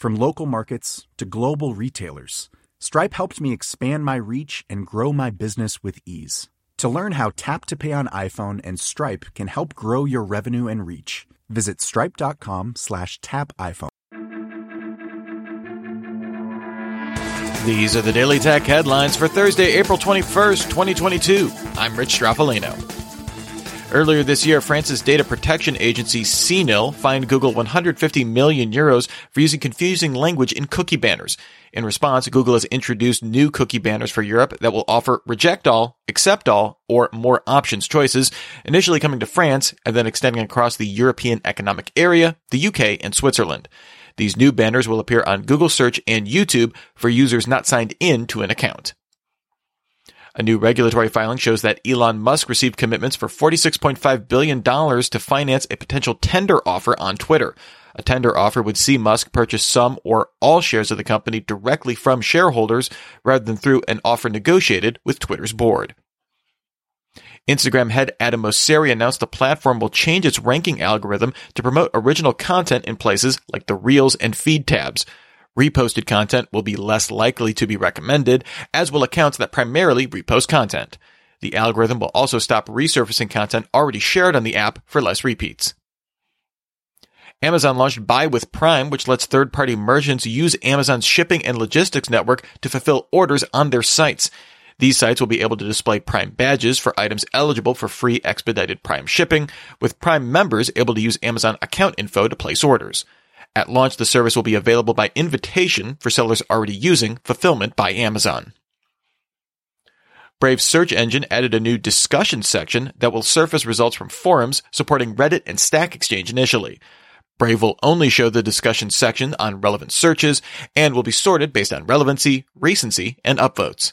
From local markets to global retailers, Stripe helped me expand my reach and grow my business with ease. To learn how Tap to Pay on iPhone and Stripe can help grow your revenue and reach, visit stripe.com slash tap iPhone. These are the Daily Tech headlines for Thursday, April 21st, 2022. I'm Rich Stroffolino. Earlier this year, France's data protection agency CNIL fined Google 150 million euros for using confusing language in cookie banners. In response, Google has introduced new cookie banners for Europe that will offer reject all, accept all, or more options choices, initially coming to France and then extending across the European Economic Area, the UK, and Switzerland. These new banners will appear on Google Search and YouTube for users not signed in to an account. A new regulatory filing shows that Elon Musk received commitments for $46.5 billion to finance a potential tender offer on Twitter. A tender offer would see Musk purchase some or all shares of the company directly from shareholders rather than through an offer negotiated with Twitter's board. Instagram head Adam Mosseri announced the platform will change its ranking algorithm to promote original content in places like the Reels and Feed tabs. Reposted content will be less likely to be recommended, as will accounts that primarily repost content. The algorithm will also stop resurfacing content already shared on the app for less repeats. Amazon launched Buy with Prime, which lets third party merchants use Amazon's shipping and logistics network to fulfill orders on their sites. These sites will be able to display Prime badges for items eligible for free expedited Prime shipping, with Prime members able to use Amazon account info to place orders. At launch, the service will be available by invitation for sellers already using Fulfillment by Amazon. Brave's search engine added a new discussion section that will surface results from forums supporting Reddit and Stack Exchange initially. Brave will only show the discussion section on relevant searches and will be sorted based on relevancy, recency, and upvotes.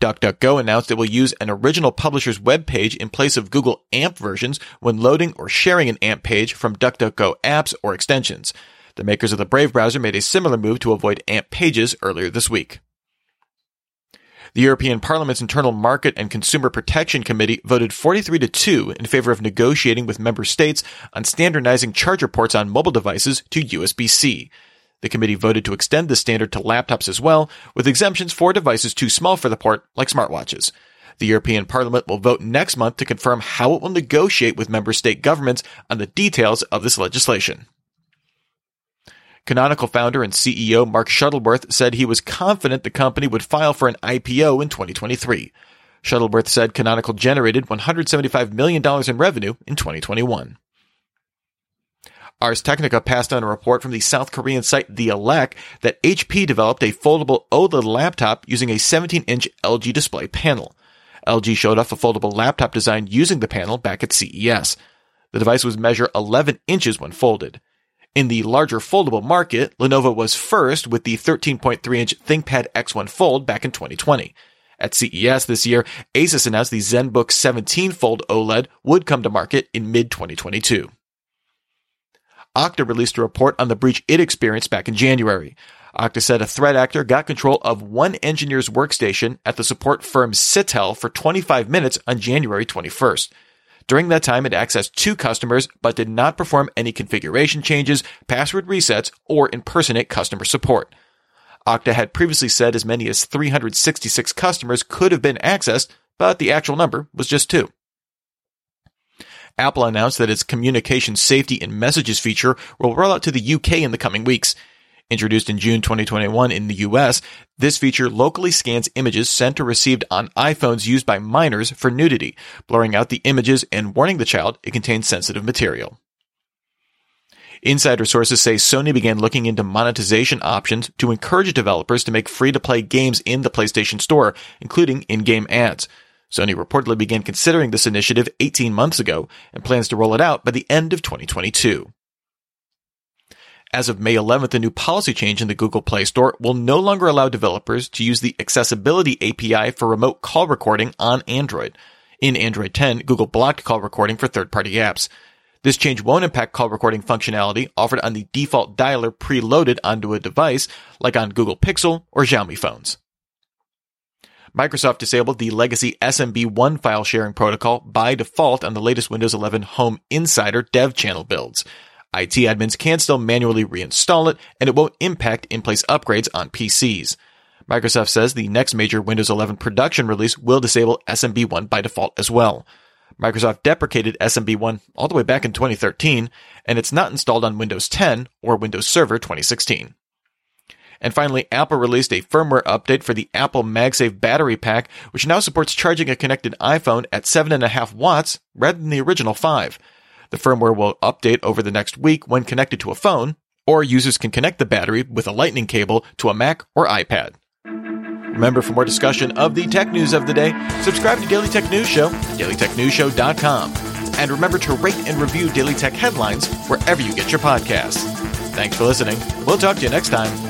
DuckDuckGo announced it will use an original publisher's web page in place of Google AMP versions when loading or sharing an AMP page from DuckDuckGo apps or extensions. The makers of the Brave browser made a similar move to avoid AMP pages earlier this week. The European Parliament's Internal Market and Consumer Protection Committee voted 43 to 2 in favor of negotiating with member states on standardizing charger ports on mobile devices to USB-C. The committee voted to extend the standard to laptops as well, with exemptions for devices too small for the port, like smartwatches. The European Parliament will vote next month to confirm how it will negotiate with member state governments on the details of this legislation. Canonical founder and CEO Mark Shuttleworth said he was confident the company would file for an IPO in 2023. Shuttleworth said Canonical generated $175 million in revenue in 2021. Ars Technica passed on a report from the South Korean site The Elec that HP developed a foldable OLED laptop using a 17-inch LG display panel. LG showed off a foldable laptop design using the panel back at CES. The device was measure 11 inches when folded. In the larger foldable market, Lenovo was first with the 13.3-inch ThinkPad X1 Fold back in 2020. At CES this year, Asus announced the ZenBook 17 Fold OLED would come to market in mid-2022. Okta released a report on the breach it experienced back in January. Okta said a threat actor got control of one engineer's workstation at the support firm Sitel for 25 minutes on January 21st. During that time, it accessed two customers, but did not perform any configuration changes, password resets, or impersonate customer support. Okta had previously said as many as 366 customers could have been accessed, but the actual number was just two. Apple announced that its communication safety and messages feature will roll out to the UK in the coming weeks. Introduced in June 2021 in the US, this feature locally scans images sent or received on iPhones used by minors for nudity, blurring out the images and warning the child it contains sensitive material. Insider sources say Sony began looking into monetization options to encourage developers to make free to play games in the PlayStation Store, including in game ads. Sony reportedly began considering this initiative 18 months ago and plans to roll it out by the end of 2022. As of May 11th, a new policy change in the Google Play Store will no longer allow developers to use the Accessibility API for remote call recording on Android. In Android 10, Google blocked call recording for third-party apps. This change won't impact call recording functionality offered on the default dialer preloaded onto a device, like on Google Pixel or Xiaomi phones. Microsoft disabled the legacy SMB1 file sharing protocol by default on the latest Windows 11 Home Insider dev channel builds. IT admins can still manually reinstall it, and it won't impact in-place upgrades on PCs. Microsoft says the next major Windows 11 production release will disable SMB1 by default as well. Microsoft deprecated SMB1 all the way back in 2013, and it's not installed on Windows 10 or Windows Server 2016. And finally, Apple released a firmware update for the Apple MagSafe battery pack, which now supports charging a connected iPhone at 7.5 watts rather than the original 5. The firmware will update over the next week when connected to a phone, or users can connect the battery with a lightning cable to a Mac or iPad. Remember, for more discussion of the tech news of the day, subscribe to Daily Tech News Show, dailytechnewsshow.com. And remember to rate and review Daily Tech headlines wherever you get your podcasts. Thanks for listening. We'll talk to you next time.